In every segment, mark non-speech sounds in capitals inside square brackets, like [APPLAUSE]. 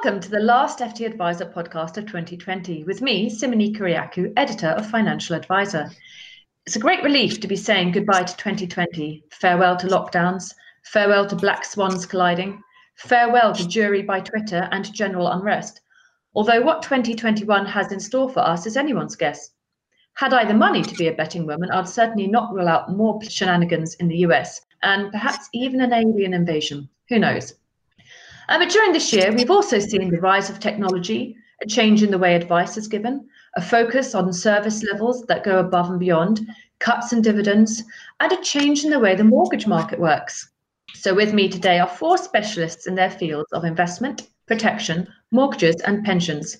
Welcome to the last FT Adviser podcast of 2020 with me, Simoney Kyriakou, editor of Financial Advisor. It's a great relief to be saying goodbye to 2020, farewell to lockdowns, farewell to black swans colliding, farewell to jury by Twitter and general unrest. Although what 2021 has in store for us is anyone's guess. Had I the money to be a betting woman, I'd certainly not rule out more shenanigans in the US and perhaps even an alien invasion. Who knows? Uh, but during this year, we've also seen the rise of technology, a change in the way advice is given, a focus on service levels that go above and beyond, cuts in dividends, and a change in the way the mortgage market works. So, with me today are four specialists in their fields of investment, protection, mortgages, and pensions.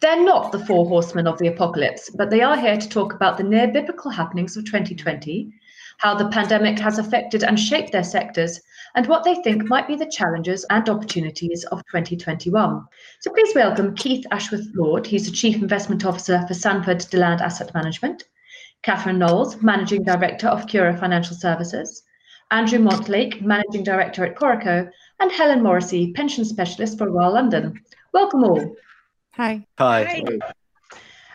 They're not the four horsemen of the apocalypse, but they are here to talk about the near biblical happenings of 2020, how the pandemic has affected and shaped their sectors, and what they think might be the challenges and opportunities of 2021. So please welcome Keith Ashworth Lord. He's the Chief Investment Officer for Sanford DeLand Asset Management, Catherine Knowles, Managing Director of Cura Financial Services, Andrew Montlake, Managing Director at Coreco, and Helen Morrissey, Pension Specialist for Royal London. Welcome all. Hi. Hi. Hi.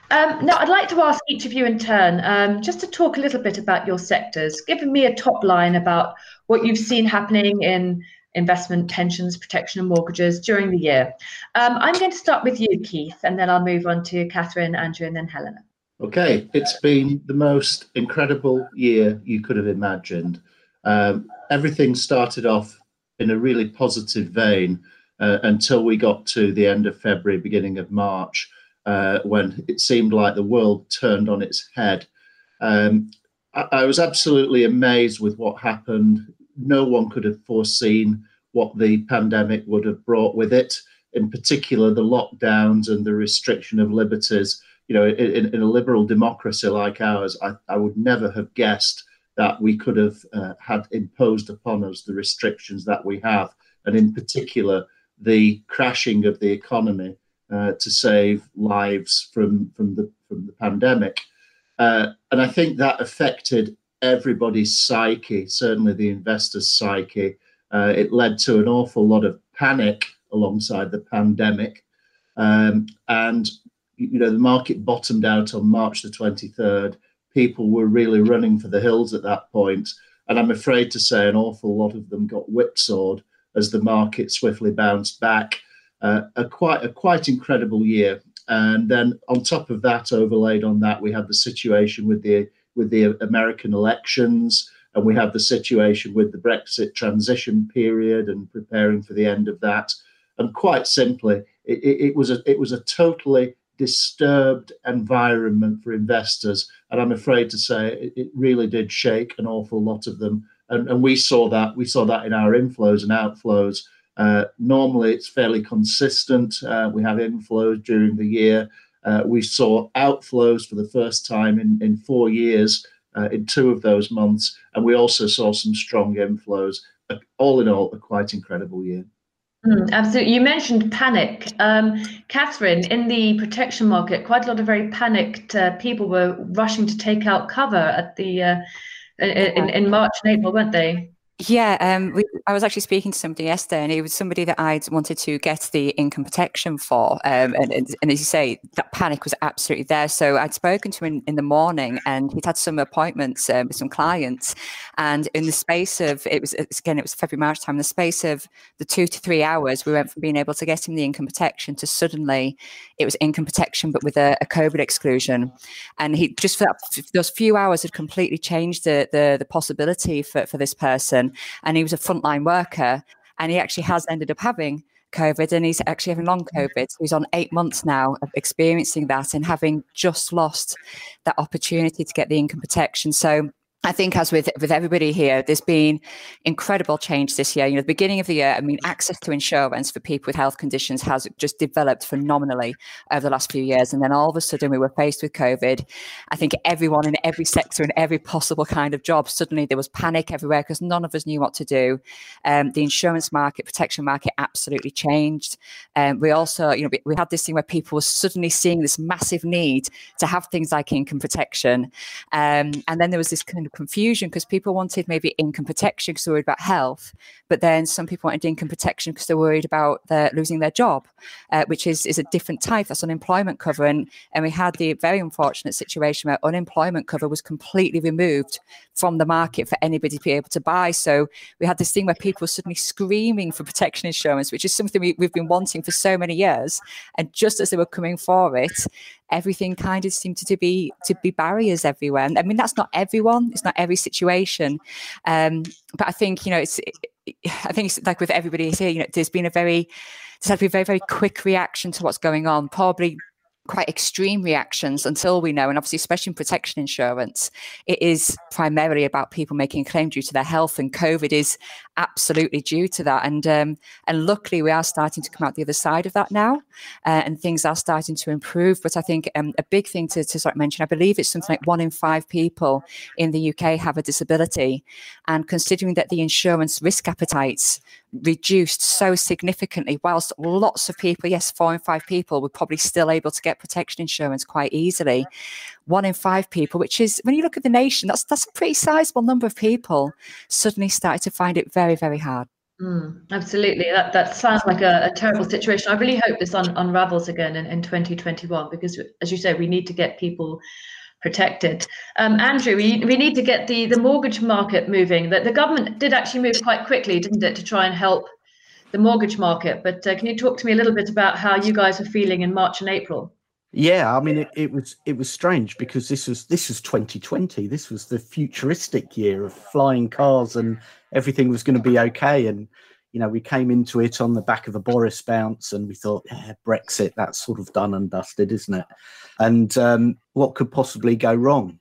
Um, now, I'd like to ask each of you in turn um, just to talk a little bit about your sectors, giving me a top line about what you've seen happening in investment, pensions, protection, and mortgages during the year. Um, I'm going to start with you, Keith, and then I'll move on to Catherine, Andrew, and then Helena. Okay, it's been the most incredible year you could have imagined. Um, everything started off in a really positive vein uh, until we got to the end of February, beginning of March uh, when it seemed like the world turned on its head. Um, I, I, was absolutely amazed with what happened. No one could have foreseen what the pandemic would have brought with it, in particular, the lockdowns and the restriction of liberties. You know, in, in a liberal democracy like ours, I, I, would never have guessed that we could have uh, had imposed upon us the restrictions that we have, and in particular, the crashing of the economy uh, to save lives from from the from the pandemic, uh, and I think that affected everybody's psyche, certainly the investor's psyche. Uh, it led to an awful lot of panic alongside the pandemic, um, and you know the market bottomed out on March the twenty third. People were really running for the hills at that point, and I'm afraid to say an awful lot of them got whipsawed as the market swiftly bounced back uh, a quite a quite incredible year. And then on top of that, overlaid on that, we had the situation with the with the American elections, and we have the situation with the Brexit transition period and preparing for the end of that. And quite simply, it, it, was a it was a totally disturbed environment for investors, and I'm afraid to say it, it really did shake an awful lot of them. And, and we saw that we saw that in our inflows and outflows. Uh, normally, it's fairly consistent. Uh, we have inflows during the year. Uh, we saw outflows for the first time in, in four years uh, in two of those months, and we also saw some strong inflows. Uh, all in all, a quite incredible year. Mm, absolutely. You mentioned panic. Um, Catherine, in the protection market, quite a lot of very panicked uh, people were rushing to take out cover at the in, in March and April, weren't they? Yeah, um, we, I was actually speaking to somebody yesterday, and it was somebody that I'd wanted to get the income protection for. Um, and, and, and, as you say, that panic was absolutely there. So I'd spoken to him in, in the morning, and he'd had some appointments um, with some clients. And in the space of it was again, it was February March time. In the space of the two to three hours, we went from being able to get him the income protection to suddenly it was income protection, but with a, a COVID exclusion. And he just for, that, those few hours had completely changed the the, the possibility for for this person and he was a frontline worker, and he actually has ended up having COVID and he's actually having long mm. COVID. So he's on eight months now of experiencing that and having just lost that opportunity to get the income protection. So I think, as with with everybody here, there's been incredible change this year. You know, the beginning of the year, I mean, access to insurance for people with health conditions has just developed phenomenally over the last few years. And then all of a sudden, we were faced with COVID. I think everyone in every sector, in every possible kind of job, suddenly there was panic everywhere because none of us knew what to do. Um, the insurance market, protection market, absolutely changed. Um, we also, you know, we, we had this thing where people were suddenly seeing this massive need to have things like income protection, um, and then there was this kind of confusion because people wanted maybe income protection because they're worried about health, but then some people wanted income protection because they're worried about their losing their job, uh, which is is a different type. That's unemployment cover, and and we had the very unfortunate situation where unemployment cover was completely removed from the market for anybody to be able to buy. So we had this thing where people were suddenly screaming for protection insurance, which is something we, we've been wanting for so many years, and just as they were coming for it, everything kind of seemed to be to be barriers everywhere. I mean, that's not everyone; it's not every situation. Um, but I think you know, it's. I think it's like with everybody here. You know, there's been a very, there's had to be a very very quick reaction to what's going on. Probably quite extreme reactions until we know, and obviously, especially in protection insurance, it is primarily about people making a claim due to their health, and COVID is absolutely due to that. And um, and luckily, we are starting to come out the other side of that now, uh, and things are starting to improve. But I think um, a big thing to, to sort of mention, I believe it's something like one in five people in the UK have a disability, and considering that the insurance risk appetites reduced so significantly, whilst lots of people, yes, four in five people were probably still able to get protection insurance quite easily. One in five people, which is when you look at the nation, that's that's a pretty sizable number of people, suddenly started to find it very, very hard. Mm, absolutely. That that sounds like a, a, terrible situation. I really hope this un, unravels again in, in 2021 because, as you say, we need to get people protected. Um, Andrew, we, we need to get the, the mortgage market moving. That the government did actually move quite quickly, didn't it, to try and help the mortgage market. But uh, can you talk to me a little bit about how you guys were feeling in March and April? Yeah, I mean it, it was it was strange because this was this was 2020. This was the futuristic year of flying cars and everything was going to be okay. And you know, we came into it on the back of a Boris bounce, and we thought, yeah, Brexit, that's sort of done and dusted, isn't it? And um, what could possibly go wrong?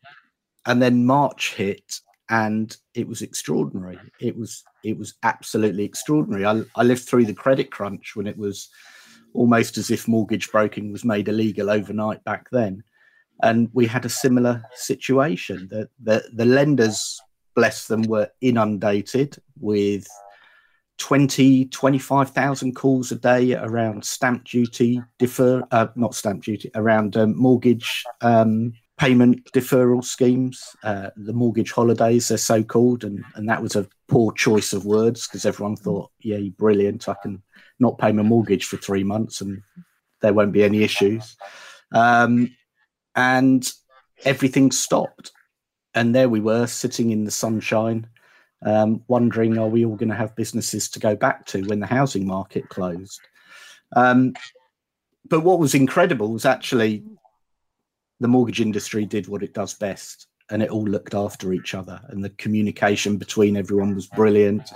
And then March hit, and it was extraordinary. It was it was absolutely extraordinary. I, I lived through the credit crunch when it was almost as if mortgage broking was made illegal overnight back then. And we had a similar situation that the, the lenders, bless them, were inundated with 20, 25,000 calls a day around stamp duty, defer, uh, not stamp duty, around um, mortgage um, payment deferral schemes, uh, the mortgage holidays, they're so called. And, and that was a poor choice of words because everyone thought, yeah, brilliant. I can not pay my mortgage for three months and there won't be any issues. Um, and everything stopped. And there we were sitting in the sunshine um, wondering are we all going to have businesses to go back to when the housing market closed? Um, but what was incredible was actually the mortgage industry did what it does best and it all looked after each other and the communication between everyone was brilliant.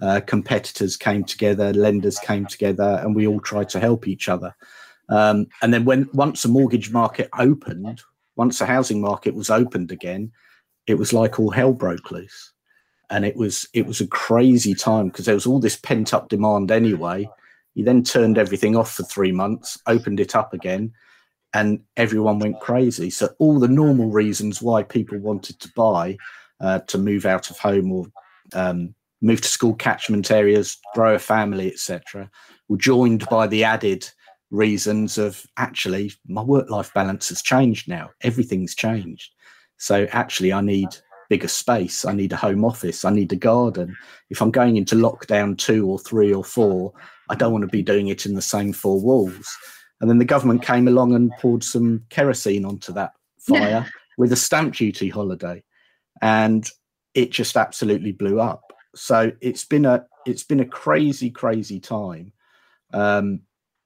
Uh, competitors came together lenders came together and we all tried to help each other. Um, and then when once the mortgage market opened once the housing market was opened again it was like all hell broke loose and it was it was a crazy time because there was all this pent up demand anyway. You then turned everything off for three months, opened it up again, and everyone went crazy. So all the normal reasons why people wanted to buy, uh, to move out of home or um, move to school catchment areas, grow a family, etc., were joined by the added reasons of actually my work life balance has changed now. Everything's changed. So actually, I need bigger space. I need a home office. I need a garden. If I'm going into lockdown two or three or four, I don't want to be doing it in the same four walls. And then the government came along and poured some kerosene onto that [LAUGHS] fire with a stamp duty holiday. And it just absolutely blew up. So it's been a it's been a crazy, crazy time. Um,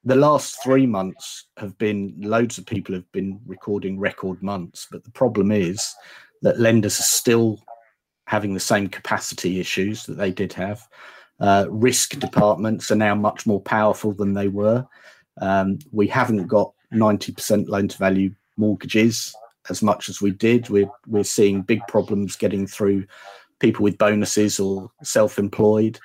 the last three months have been loads of people have been recording record months, but the problem is that lenders are still having the same capacity issues that they did have. Uh, risk departments are now much more powerful than they were. Um, we haven't got 90% loan to value mortgages as much as we did. We're, we're seeing big problems getting through people with bonuses or self employed.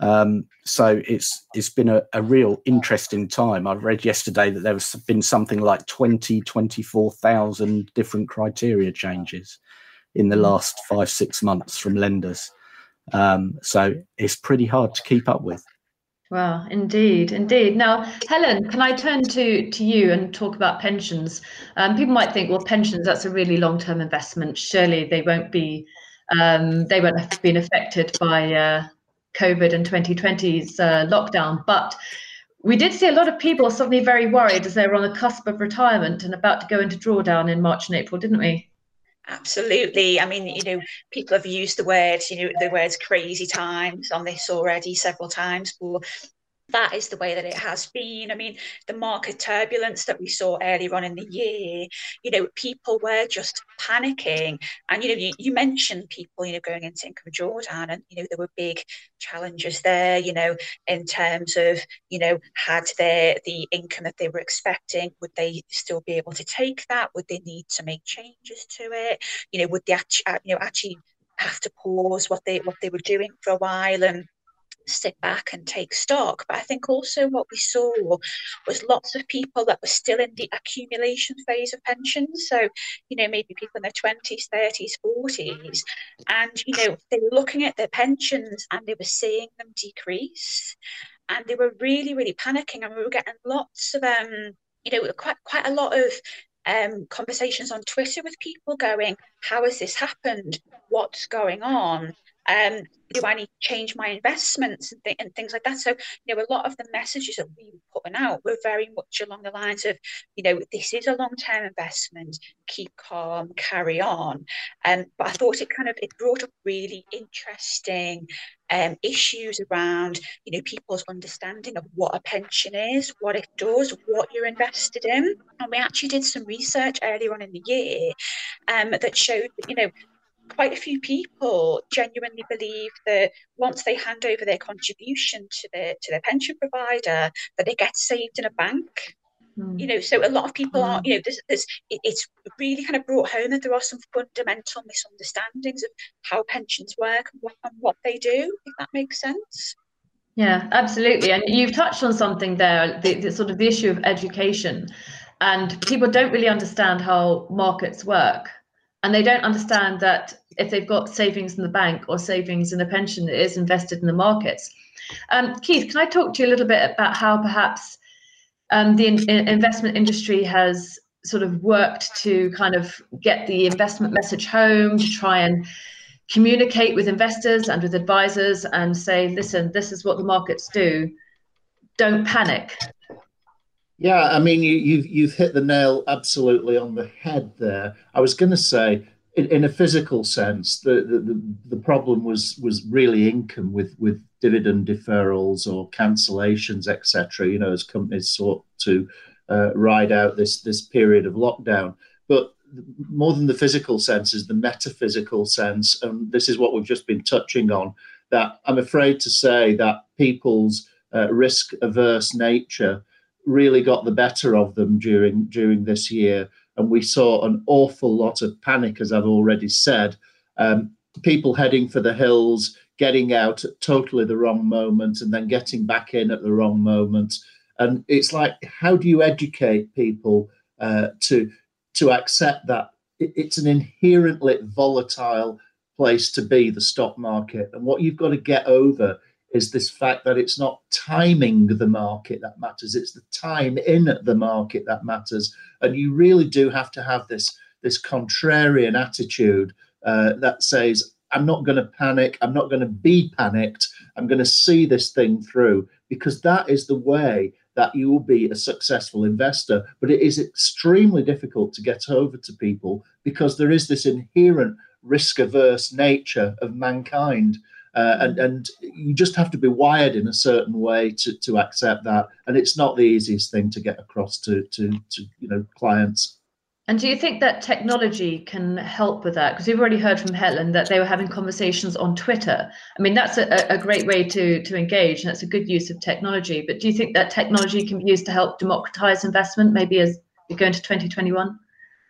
Um, so it's it's been a, a, real interesting time. I read yesterday that there has been something like 20, 24,000 different criteria changes in the last five, six months from lenders. Um, so it's pretty hard to keep up with. Wow, indeed, indeed. Now, Helen, can I turn to to you and talk about pensions? Um, people might think, well, pensions that's a really long term investment. Surely they won't be um, they won't have been affected by uh, COVID and 2020's uh, lockdown. But we did see a lot of people suddenly very worried as they were on the cusp of retirement and about to go into drawdown in March and April, didn't we? Absolutely. I mean, you know, people have used the word, you know, the words crazy times on this already several times. But that is the way that it has been. I mean, the market turbulence that we saw earlier on in the mm-hmm. year, you know, people were just panicking. And, you know, you, you mentioned people, you know, going into income drawdown and, you know, there were big challenges there, you know, in terms of, you know, had their the income that they were expecting, would they still be able to take that? Would they need to make changes to it? You know, would they actually, uh, you know, actually have to pause what they what they were doing for a while and sit back and take stock. But I think also what we saw was lots of people that were still in the accumulation phase of pensions. So, you know, maybe people in their 20s, 30s, 40s. And, you know, they were looking at their pensions and they were seeing them decrease. And they were really, really panicking. And we were getting lots of, um, you know, quite quite a lot of um, conversations on Twitter with people going, How has this happened? What's going on? Um, do I need to change my investments and, th- and things like that? So, you know, a lot of the messages that we were putting out were very much along the lines of, you know, this is a long term investment, keep calm, carry on. Um, but I thought it kind of it brought up really interesting um, issues around, you know, people's understanding of what a pension is, what it does, what you're invested in. And we actually did some research earlier on in the year um, that showed you know, quite a few people genuinely believe that once they hand over their contribution to their to their pension provider, that it gets saved in a bank. Mm. You know, so a lot of people mm. are, you know, there's, there's, it, it's really kind of brought home that there are some fundamental misunderstandings of how pensions work and what, and what they do, if that makes sense. Yeah, absolutely. And you've touched on something there, the, the sort of the issue of education. And people don't really understand how markets work and they don't understand that if they've got savings in the bank or savings in a pension that is invested in the markets. Um, Keith, can I talk to you a little bit about how perhaps um, the in- investment industry has sort of worked to kind of get the investment message home to try and communicate with investors and with advisors and say, listen, this is what the markets do. Don't panic. Yeah, I mean, you, you've you've hit the nail absolutely on the head there. I was going to say, in, in, a physical sense, the, the the problem was was really income with with dividend deferrals or cancellations, etc. You know, as companies sought to uh, ride out this this period of lockdown. But more than the physical sense is the metaphysical sense, and this is what we've just been touching on. That I'm afraid to say that people's uh, risk averse nature really got the better of them during during this year, and we saw an awful lot of panic, as I've already said. Um, people heading for the hills, getting out at totally the wrong moment, and then getting back in at the wrong moment. And it's like, how do you educate people uh, to to accept that it's an inherently volatile place to be, the stock market, and what you've got to get over is this fact that it's not timing the market that matters it's the time in the market that matters. And you really do have to have this this contrarian attitude uh, that says i'm not going to panic i'm not going to be panicked i'm going to see this thing through because that is the way that you will be a successful investor. But it is extremely difficult to get over to people because there is this inherent risk averse nature of mankind uh, and and you just have to be wired in a certain way to to accept that and it's not the easiest thing to get across to to to you know clients and do you think that technology can help with that? Because we've already heard from Helen that they were having conversations on Twitter. I mean, that's a, a great way to, to engage, and that's a good use of technology. But do you think that technology can be used to help democratize investment, maybe as we go into 2021?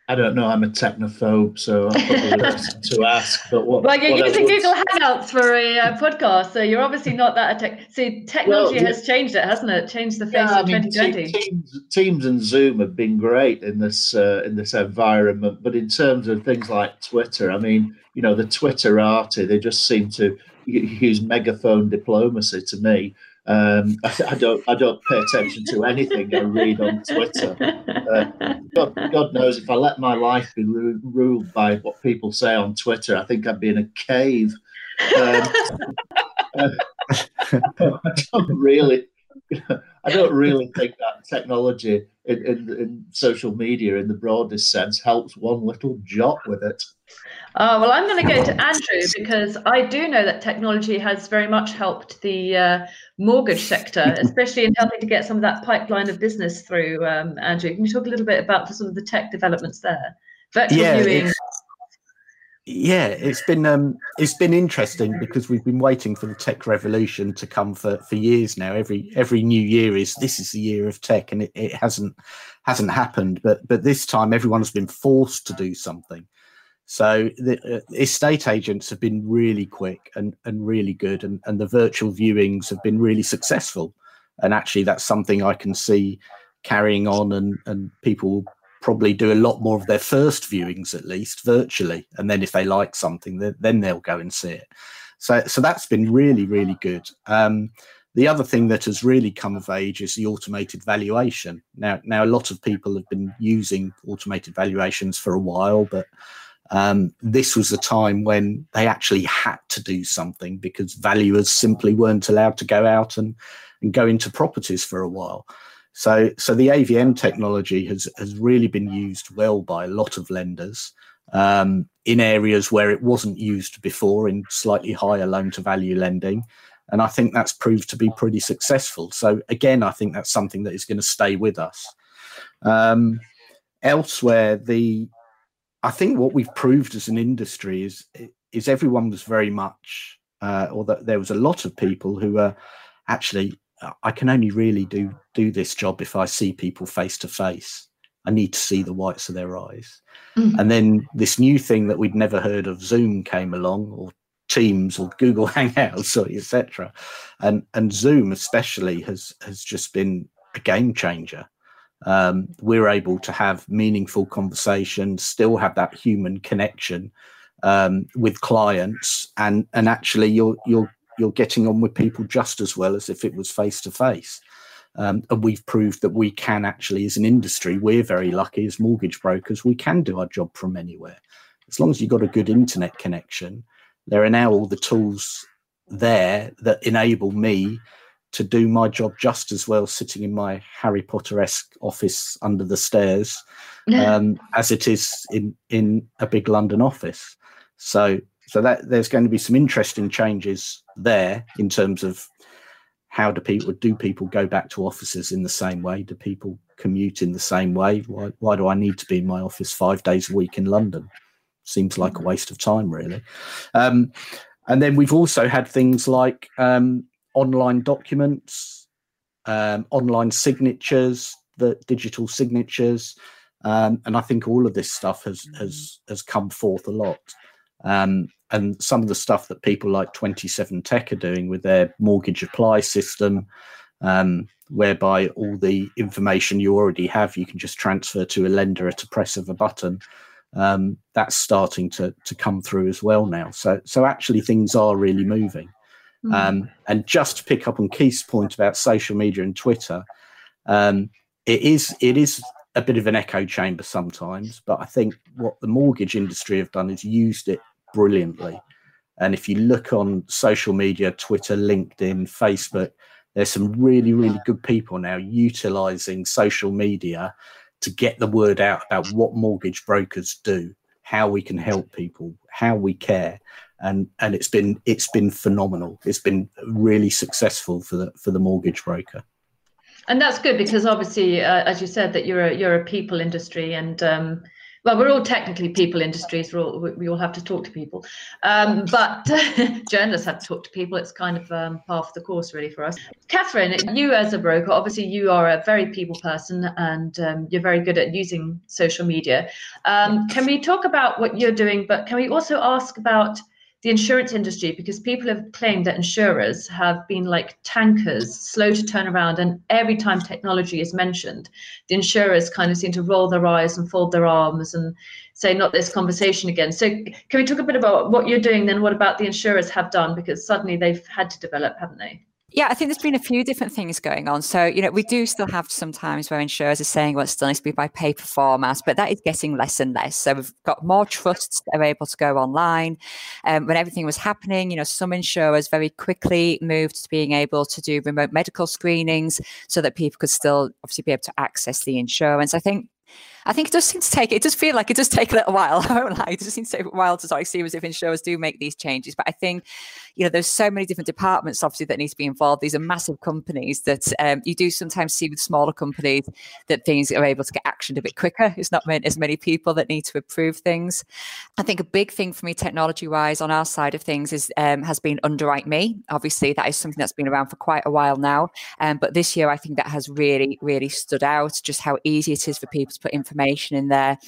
I don't know. I'm a technophobe, so I'm probably [LAUGHS] to ask. But what? Well, you're using Google Hangouts for a uh, podcast, so you're obviously not that. tech. See, technology well, has changed it, hasn't it? Changed the face yeah, of I mean, 2020. Teams, Teams, and Zoom have been great in this uh, in this environment, but in terms of things like Twitter, I mean, you know, the Twitter Twitterati, they just seem to use megaphone diplomacy to me. Um, I, [LAUGHS] I, don't I don't pay attention to anything I read on Twitter. Uh, God, God, knows if I let my life be ru- ruled by what people say on Twitter, I think I'd be in a cave. Um, uh, [LAUGHS] I don't really. I don't really think that technology in, in, in, social media, in the broadest sense, helps one little jot with it. Uh, well, I'm going to go to Andrew because I do know that technology has very much helped the uh, mortgage sector, [LAUGHS] especially in helping to get some of that pipeline of business through. Um, Andrew, can you talk a little bit about the sort of the tech developments there? Virtual yeah, viewing. Yeah, it's been um, it's been interesting because we've been waiting for the tech revolution to come for, for years now. Every every new year is this is the year of tech, and it, it hasn't hasn't happened. But but this time everyone's been forced to do something. So the uh, estate agents have been really quick and, and really good, and, and the virtual viewings have been really successful. And actually, that's something I can see carrying on, and, and people probably do a lot more of their first viewings at least virtually. And then if they like something then they'll go and see it. So so that's been really really good. Um, the other thing that has really come of age is the automated valuation. Now now a lot of people have been using automated valuations for a while but um, this was a time when they actually had to do something because valuers simply weren't allowed to go out and, and go into properties for a while so, so the AVM technology has has really been used well by a lot of lenders um, in areas where it wasn't used before, in slightly higher loan to value lending, and I think that's proved to be pretty successful. So again, I think that's something that is going to stay with us. Um, elsewhere, the I think what we've proved as an industry is is everyone was very much, uh, or that there was a lot of people who were actually I can only really do do this job if I see people face to face. I need to see the whites of their eyes. Mm-hmm. And then this new thing that we'd never heard of, Zoom, came along, or Teams, or Google [LAUGHS] Hangouts, or etc. And and Zoom especially has has just been a game changer. Um, we're able to have meaningful conversations, still have that human connection um, with clients, and and actually you're you're you're getting on with people just as well as if it was face to face. and we've proved that we can actually, as an industry, we're very lucky as mortgage brokers, we can do our job from anywhere. As long as you've got a good internet connection, there are now all the tools there that enable me to do my job just as well sitting in my Harry Potter esque office under the stairs [LAUGHS] um, as it is in, in a big London office. So so that there's going to be some interesting changes there in terms of how do people do people go back to offices in the same way? Do people commute in the same way? Why, why do I need to be in my office five days a week in London? Seems like a waste of time, really. Um, and then we've also had things like um, online documents, um, online signatures, the digital signatures, um, and I think all of this stuff has has has come forth a lot. Um, and some of the stuff that people like Twenty7tec are doing with their mortgage apply system, um, whereby all the information you already have you can just transfer to a lender at a press of a button. Um, that's starting to to come through as well now. So so actually things are really moving. Mm. Um, and just to pick up on Keith's point about social media and Twitter, um, it is it is a bit of an echo chamber sometimes, but I think what the mortgage industry have done is used it brilliantly. And if you look on social media, Twitter, LinkedIn, Facebook, there's some really, really good people now utilizing social media to get the word out about what mortgage brokers do, how we can help people, how we care. And and it's been it's been phenomenal. It's been really successful for the for the mortgage broker and that's good because obviously uh, as you said that you're a you're a people industry and um, well, we're all technically people industries. we all, we all have to talk to people, um, but [LAUGHS] journalists have to talk to people. It's kind of um, the course, really, for us. Catherine, you as a broker, obviously, you are a very people person, and um, you're very good at using social media. Um, can we talk about what you're doing? But can we also ask about the insurance industry because people have claimed that insurers have been like tankers, slow to turn around. And every time technology is mentioned, the insurers kind of seem to roll their eyes and fold their arms and say, not this conversation again. So, can we talk a bit about what you're doing then? What about the insurers have done? Because suddenly they've had to develop, haven't they? Yeah, I think there's been a few different things going on. So, you know, we do still have sometimes where insurers are saying, well, it still needs to be by paper format, but that is getting less and less. So we've got more trusts that are able to go online. Um, when everything was happening, you know, some insurers very quickly moved to being able to do remote medical screenings so that people could still obviously be able to access the insurance. I think I think it does seem to take, it does feel like it does take a little while. [LAUGHS] I won't lie. It does seem to take a while to sort of see as if insurers do make these changes. But I think, you know, there's so many different departments obviously that need to be involved. These are massive companies that um, you do sometimes see with smaller companies that things are able to get actioned a bit quicker. It's not meant as many people that need to approve things. I think a big thing for me, technology wise, on our side of things is um, has been UnderwriteMe. Obviously, that is something that's been around for quite a while now. Um, but this year, I think that has really, really stood out. Just how easy it is for people to put information in there,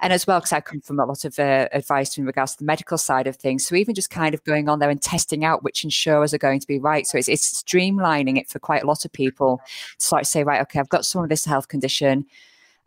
and as well because I come from a lot of uh, advice in regards to the medical side of things. So even just kind of going on there and testing out which insurers are going to be right. So it's, it's streamlining it for quite a lot of people to start to say, right, okay, I've got some of this health condition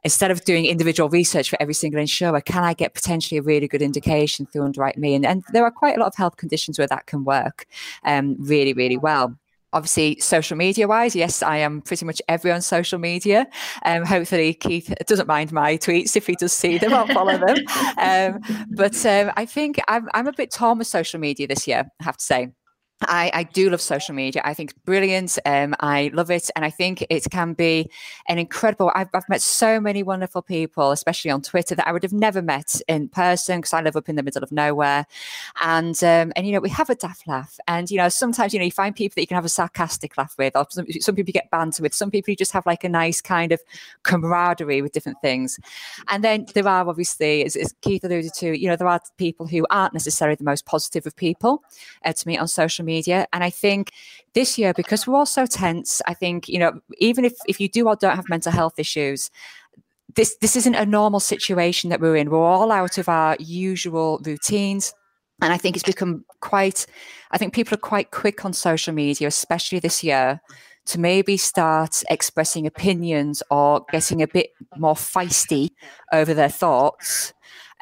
instead of doing individual research for every single insurer, can I get potentially a really good indication through UnderwriteMe? And, and there are quite a lot of health conditions where that can work um, really, really well obviously social media wise yes i am pretty much every on social media. Um, hopefully keith doesn't mind my tweets if he does see them i'll follow them. [LAUGHS] Um, but um, i think I'm, I'm a bit torn with social media this year i have to say I, I, do love social media. I think it's brilliant. Um, I love it. And I think it can be an incredible. I've, I've, met so many wonderful people, especially on Twitter, that I would have never met in person because I live up in the middle of nowhere. And, um, and, you know, we have a daft laugh. And, you know, sometimes, you know, you find people that you can have a sarcastic laugh with, or some, some people you get banter with, some people you just have like a nice kind of camaraderie with different things. And then there are obviously, as, as Keith alluded to, you know, there are people who aren't necessarily the most positive of people uh, to meet on social media media. And I think this year, because we're all so tense, I think, you know, even if, if you do or don't have mental health issues, this this isn't a normal situation that we're in. We're all out of our usual routines. And I think it's become quite, I think people are quite quick on social media, especially this year, to maybe start expressing opinions or getting a bit more feisty over their thoughts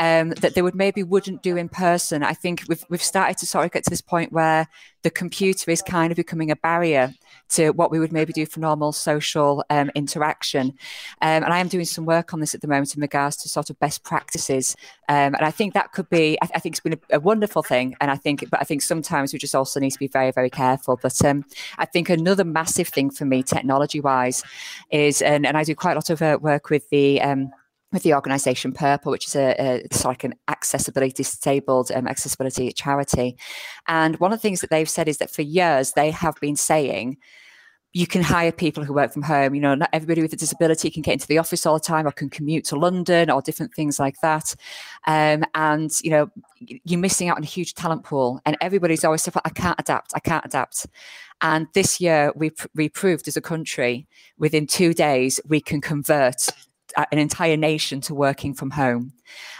um, that they would maybe wouldn't do in person. I think we've we've started to sort of get to this point where the computer is kind of becoming a barrier to what we would maybe do for normal social um, interaction. Um, and I am doing some work on this at the moment in regards to sort of best practices. Um, and I think that could be, I, I think it's been a, a, wonderful thing. And I think, but I think sometimes we just also need to be very, very careful. But um, I think another massive thing for me, technology wise, is, and, and I do quite a lot of uh, work with the, um, with the organisation Purple, which is a, a it's like an accessibility disabled um, accessibility charity. And one of the things that they've said is that for years they have been saying you can hire people who work from home. You know, not everybody with a disability can get into the office all the time or can commute to London or different things like that. Um, and, you know, you're missing out on a huge talent pool. And everybody's always said, I can't adapt, I can't adapt. And this year we, we proved as a country within two days we can convert an entire nation to working from home.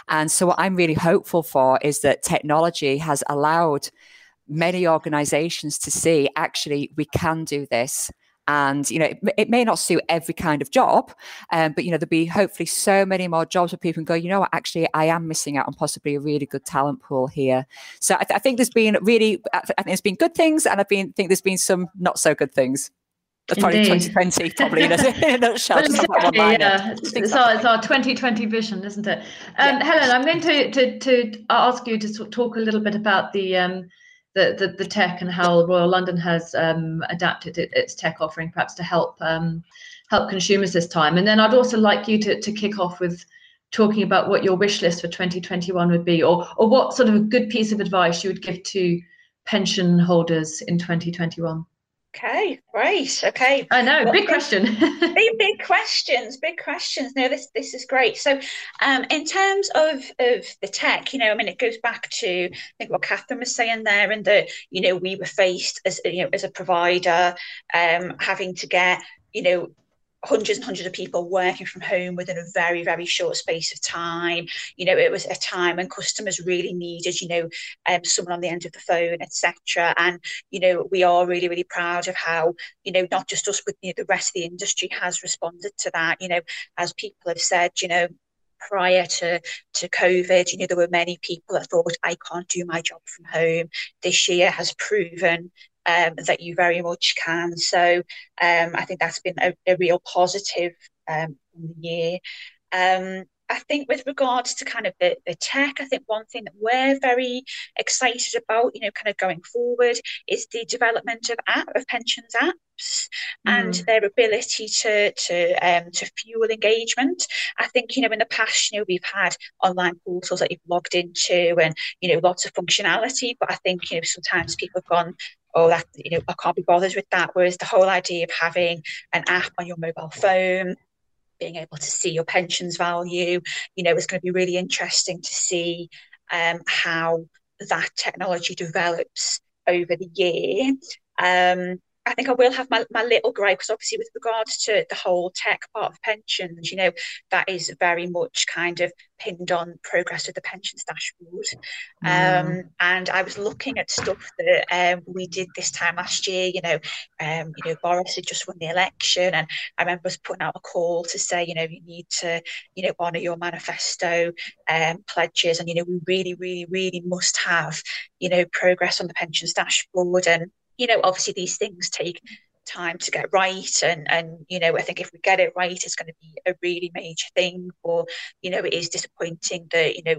And so, what I'm really hopeful for is that technology has allowed many organizations to see actually we can do this. And you know it, it, may not suit every kind of job um, but you know there'll be hopefully so many more jobs where people can go you know what? Actually i am missing out on possibly a really good talent pool here. So i, th- I think there's been really i think there's been good things and I've been, think there's been some not so good things that's probably 2020, probably [LAUGHS] in a, in nutshell. well, exactly, yeah. It's our, it's our 2020 vision, isn't it? Um, yeah. Helen, I'm going to, to, to ask you to talk a little bit about the, um, the, the, the tech and how Royal London has um, adapted it, its tech offering, perhaps to help um, help consumers this time. And then I'd also like you to, to kick off with talking about what your wish list for 2021 would be, or or what sort of a good piece of advice you would give to pension holders in 2021. Okay, great. Okay. I know, well, big question. [LAUGHS] big, big questions, big questions. No, this this is great. So, um, in terms of of the tech, you know, I mean, it goes back to I think what Catherine was saying there, and that you know we were faced as you know as a provider, um, having to get you know hundreds and hundreds of people working from home within a very very short space of time. You know it was a time when customers really needed you know um, someone on the end of the phone etc and you know we are really really proud of how you know not just us but you know, the rest of the industry has responded to that. You know as people have said you know prior to to COVID, you know, there were many people that thought I can't do my job from home. This year has proven um, that you very much can. So um, I think that's been a, a real positive um, in the year. Um, I think with regards to kind of the, the tech, I think one thing that we're very excited about, you know, kind of going forward is the development of app of pensions apps and mm. their ability to to um, to fuel engagement. I think you know in the past, you know, we've had online portals that you've logged into and you know lots of functionality, but I think you know sometimes people have gone oh that you know I can't be bothered with that. Whereas the whole idea of having an app on your mobile phone being able to see your pensions value. You know, it's going to be really interesting to see um, how that technology develops over the year. Um, I think I will have my, my little gripe because obviously with regards to the whole tech part of pensions, you know, that is very much kind of pinned on progress with the pensions dashboard. Mm. Um, and I was looking at stuff that um, we did this time last year, you know, um, you know, Boris had just won the election and I remember us putting out a call to say, you know, you need to, you know, honour your manifesto um, pledges and, you know, we really, really, really must have, you know, progress on the pensions dashboard and you know, obviously these things take time to get right and and you know i think if we get it right it's going to be a really major thing or you know it is disappointing that you know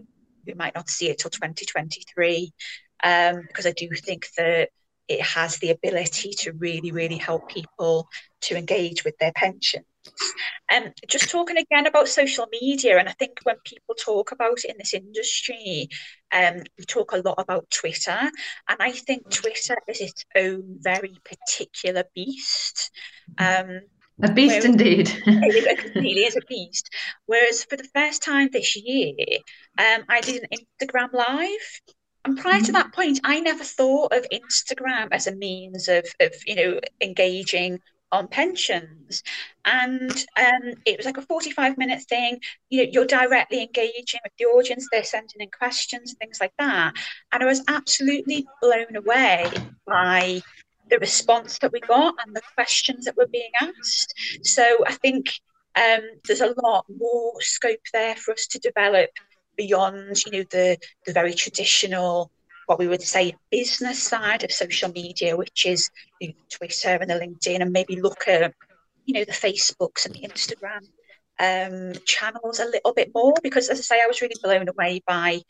we might not see it till 2023 um, because i do think that it has the ability to really really help people to engage with their pension um, just talking again about social media, and I think when people talk about it in this industry, um, we talk a lot about Twitter, and I think Twitter is its own very particular beast. Um, a beast indeed. [LAUGHS] it really is a beast. Whereas for the first time this year, um, I did an Instagram live. And prior to mm. that point, I never thought of Instagram as a means of, of you know, engaging on pensions. And um, it was like a 45 minute thing. You know, you're directly engaging with the audience, they're sending in questions things like that. And I was absolutely blown away by the response that we got and the questions that were being asked. So I think um, there's a lot more scope there for us to develop beyond, you know, the the very traditional what we would say business side of social media, which is you know, Twitter and the LinkedIn, and maybe look at you know the Facebooks and the Instagram um, channels a little bit more because, as I say, I was really blown away by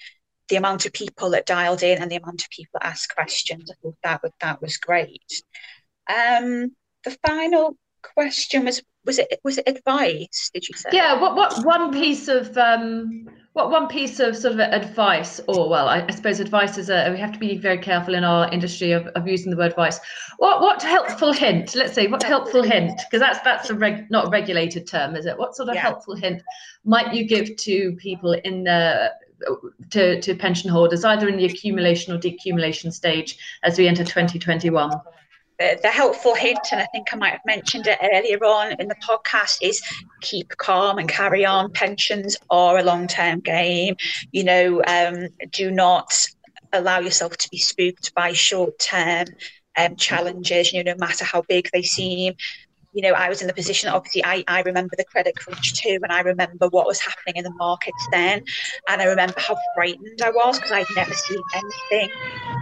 the amount of people that dialed in and the amount of people that asked questions. I thought that that was great. Um, the final question was was it was it advice did you say? Yeah what what one piece of um what one piece of sort of advice or well I, I suppose advice is a we have to be very careful in our industry of, of using the word advice. What what helpful hint let's say what helpful hint because that's that's a reg, not a regulated term is it? What sort of yeah. helpful hint might you give to people in the to, to pension holders either in the accumulation or decumulation stage as we enter 2021 the, helpful hint, and I think I might have mentioned it earlier on in the podcast, is keep calm and carry on. Pensions are a long term game. You know, um, do not allow yourself to be spooked by short term um, challenges, you know, no matter how big they seem you know, I was in the position, obviously, I, I remember the credit crunch too, and I remember what was happening in the markets then. And I remember how frightened I was because I'd never seen anything,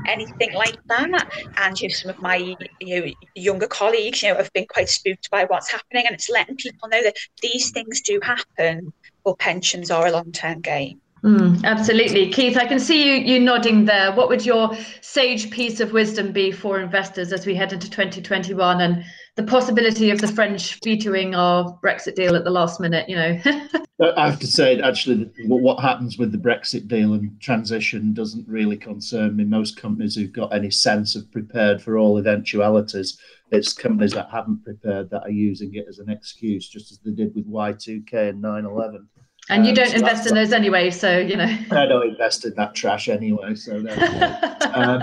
anything like that. And you know, some of my you know, younger colleagues, you know, have been quite spooked by what's happening. And it's letting people know that these things do happen, but pensions are a long term game. Mm, absolutely. Keith, I can see you you nodding there. What would your sage piece of wisdom be for investors as we head into 2021 and the possibility of the French vetoing our Brexit deal at the last minute, you know? [LAUGHS] I have to say, actually, what happens with the Brexit deal and transition doesn't really concern me. Most companies who've got any sense of prepared for all eventualities, it's companies that haven't prepared that are using it as an excuse, just as they did with Y2K and 9 11. And you um, don't so invest in those anyway, so you know. [LAUGHS] I don't invest in that trash anyway. So, [LAUGHS] um,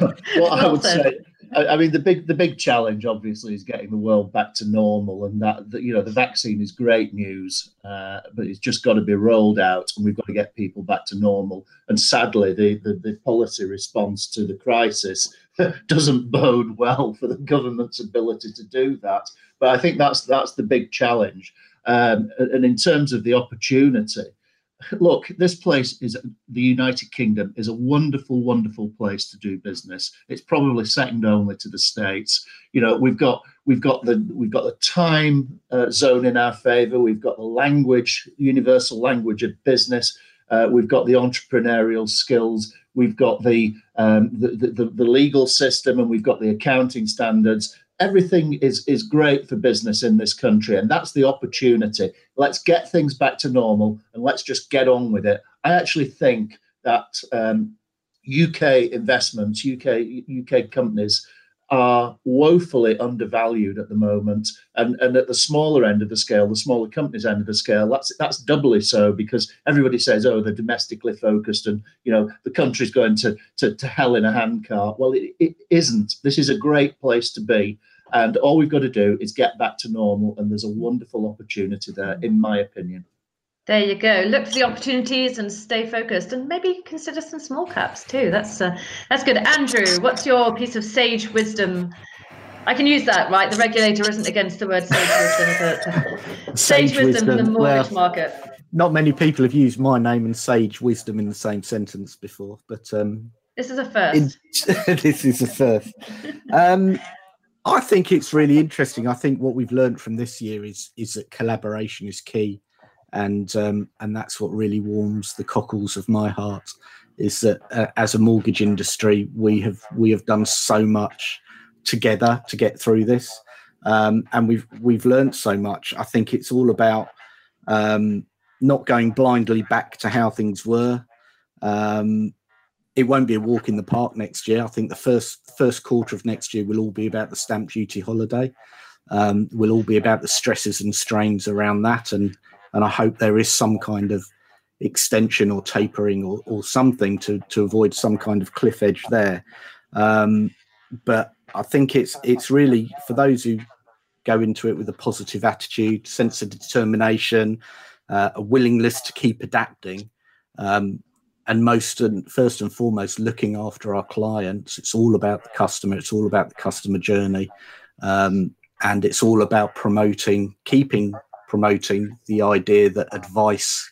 what, what I would say, I, I, mean, the big the big challenge obviously is getting the world back to normal, and that, you know the vaccine is great news, uh, but it's just got to be rolled out, and we've got to get people back to normal. And sadly, the the, the policy response to the crisis [LAUGHS] doesn't bode well for the government's ability to do that. But I think that's that's the big challenge. Um, and in terms of the opportunity, look, this place is the United Kingdom is a wonderful, wonderful place to do business. It's probably second only to the States. You know, we've got we've got the we've got the time uh, zone in our favour. We've got the language, universal language of business. Uh, we've got the entrepreneurial skills. We've got the, um, the, the the legal system, and we've got the accounting standards everything is is great for business in this country and that's the opportunity. Let's get things back to normal and let's just get on with it. I actually think that um, uk investments uk uk companies are woefully undervalued at the moment and and at the smaller end of the scale the smaller companies end of the scale that's that's doubly so because everybody says oh they're domestically focused and you know the country's going to to, to hell in a handcart. Well it, it isn't. This is a great place to be and all we've got to do is get back to normal. And there's a wonderful opportunity there, in my opinion. There you go. Look for the opportunities and stay focused, and maybe consider some small caps too. That's uh, that's good. Andrew, what's your piece of sage wisdom? I can use that, right? The regulator isn't against the word sage wisdom. But sage, sage wisdom, wisdom in the mortgage well, market. Not many people have used my name and sage wisdom in the same sentence before, but um, this is a first. In, [LAUGHS] this is a first. Um, I think it's really interesting. I think what we've learned from this year is is that collaboration is key, and um, and that's what really warms the cockles of my heart. Is that uh, as a mortgage industry, we have we have done so much together to get through this, um, and we've we've learned so much. I think it's all about um, not going blindly back to how things were. Um, it won't be a walk in the park next year. I think the first first quarter of next year will all be about the stamp duty holiday. Um, will all be about the stresses and strains around that, and and I hope there is some kind of extension or tapering or, or something to to avoid some kind of cliff edge there. Um, but I think it's it's really for those who go into it with a positive attitude, sense of determination, uh, a willingness to keep adapting. Um, and most and first and foremost looking after our clients. It's all about the customer it's all about the customer journey um, and it's all about promoting keeping promoting the idea that advice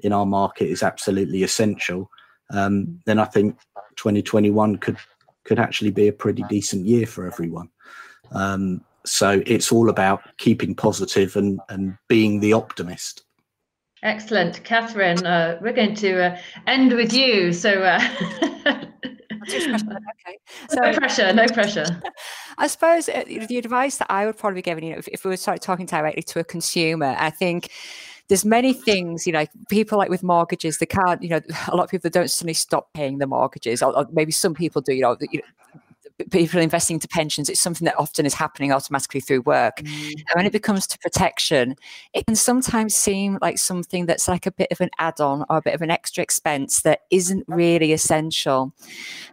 in our market is absolutely essential. Um, then i think 2021 could could actually be a pretty decent year for everyone. Um, so it's all about keeping positive and and being the optimist Excellent. Catherine, uh, we're going to uh, end with you. So, uh, [LAUGHS] okay. [LAUGHS] So, no pressure, no pressure. [LAUGHS] I suppose uh, the advice that I would probably give, you know, if, if we were start talking directly to a consumer, I think there's many things, you know, people like with mortgages, they can't, you know, a lot of people don't suddenly stop paying the mortgages, or, or maybe some people do, you know, you know people investing into pensions, it's something that often is happening automatically through work. Mm. And when it becomes to protection, it can sometimes seem like something that's like a bit of an add on or a bit of an extra expense that isn't really essential.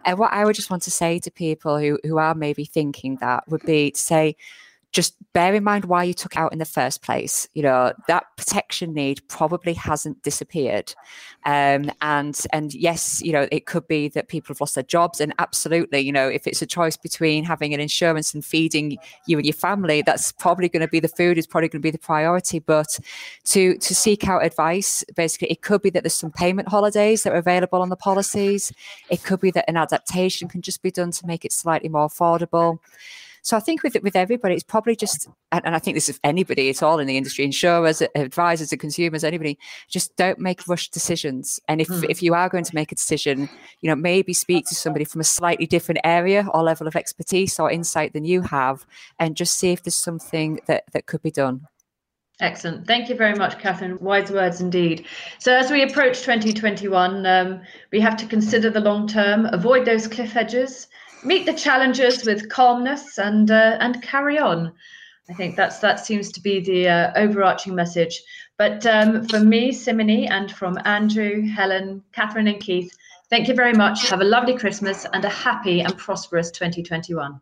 And what I would just want to say to people who, who are maybe thinking that would be to say, just bear in mind why you took out in the first place. You know that protection need probably hasn't disappeared, um, and and yes, you know it could be that people have lost their jobs, and absolutely, you know, if it's a choice between having an insurance and feeding you and your family, that's probably going to be the food is probably going to be the priority. But to to seek out advice, basically, it could be that there's some payment holidays that are available on the policies. It could be that an adaptation can just be done to make it slightly more affordable. So I think with with everybody, it's probably just, and, and I think this is anybody at all in the industry, insurers, advisors, and consumers, anybody, just don't make rushed decisions. And if mm. if you are going to make a decision, you know, maybe speak to somebody from a slightly different area or level of expertise or insight than you have, and just see if there's something that that could be done. Excellent. Thank you very much, Catherine. Wise words indeed. So, as we approach 2021, um, we have to consider the long term, avoid those cliff edges, meet the challenges with calmness and uh, and carry on. I think that's that seems to be the uh, overarching message. But um, from me, Simoney, and from Andrew, Helen, Catherine, and Keith, thank you very much. Have a lovely Christmas and a happy and prosperous 2021.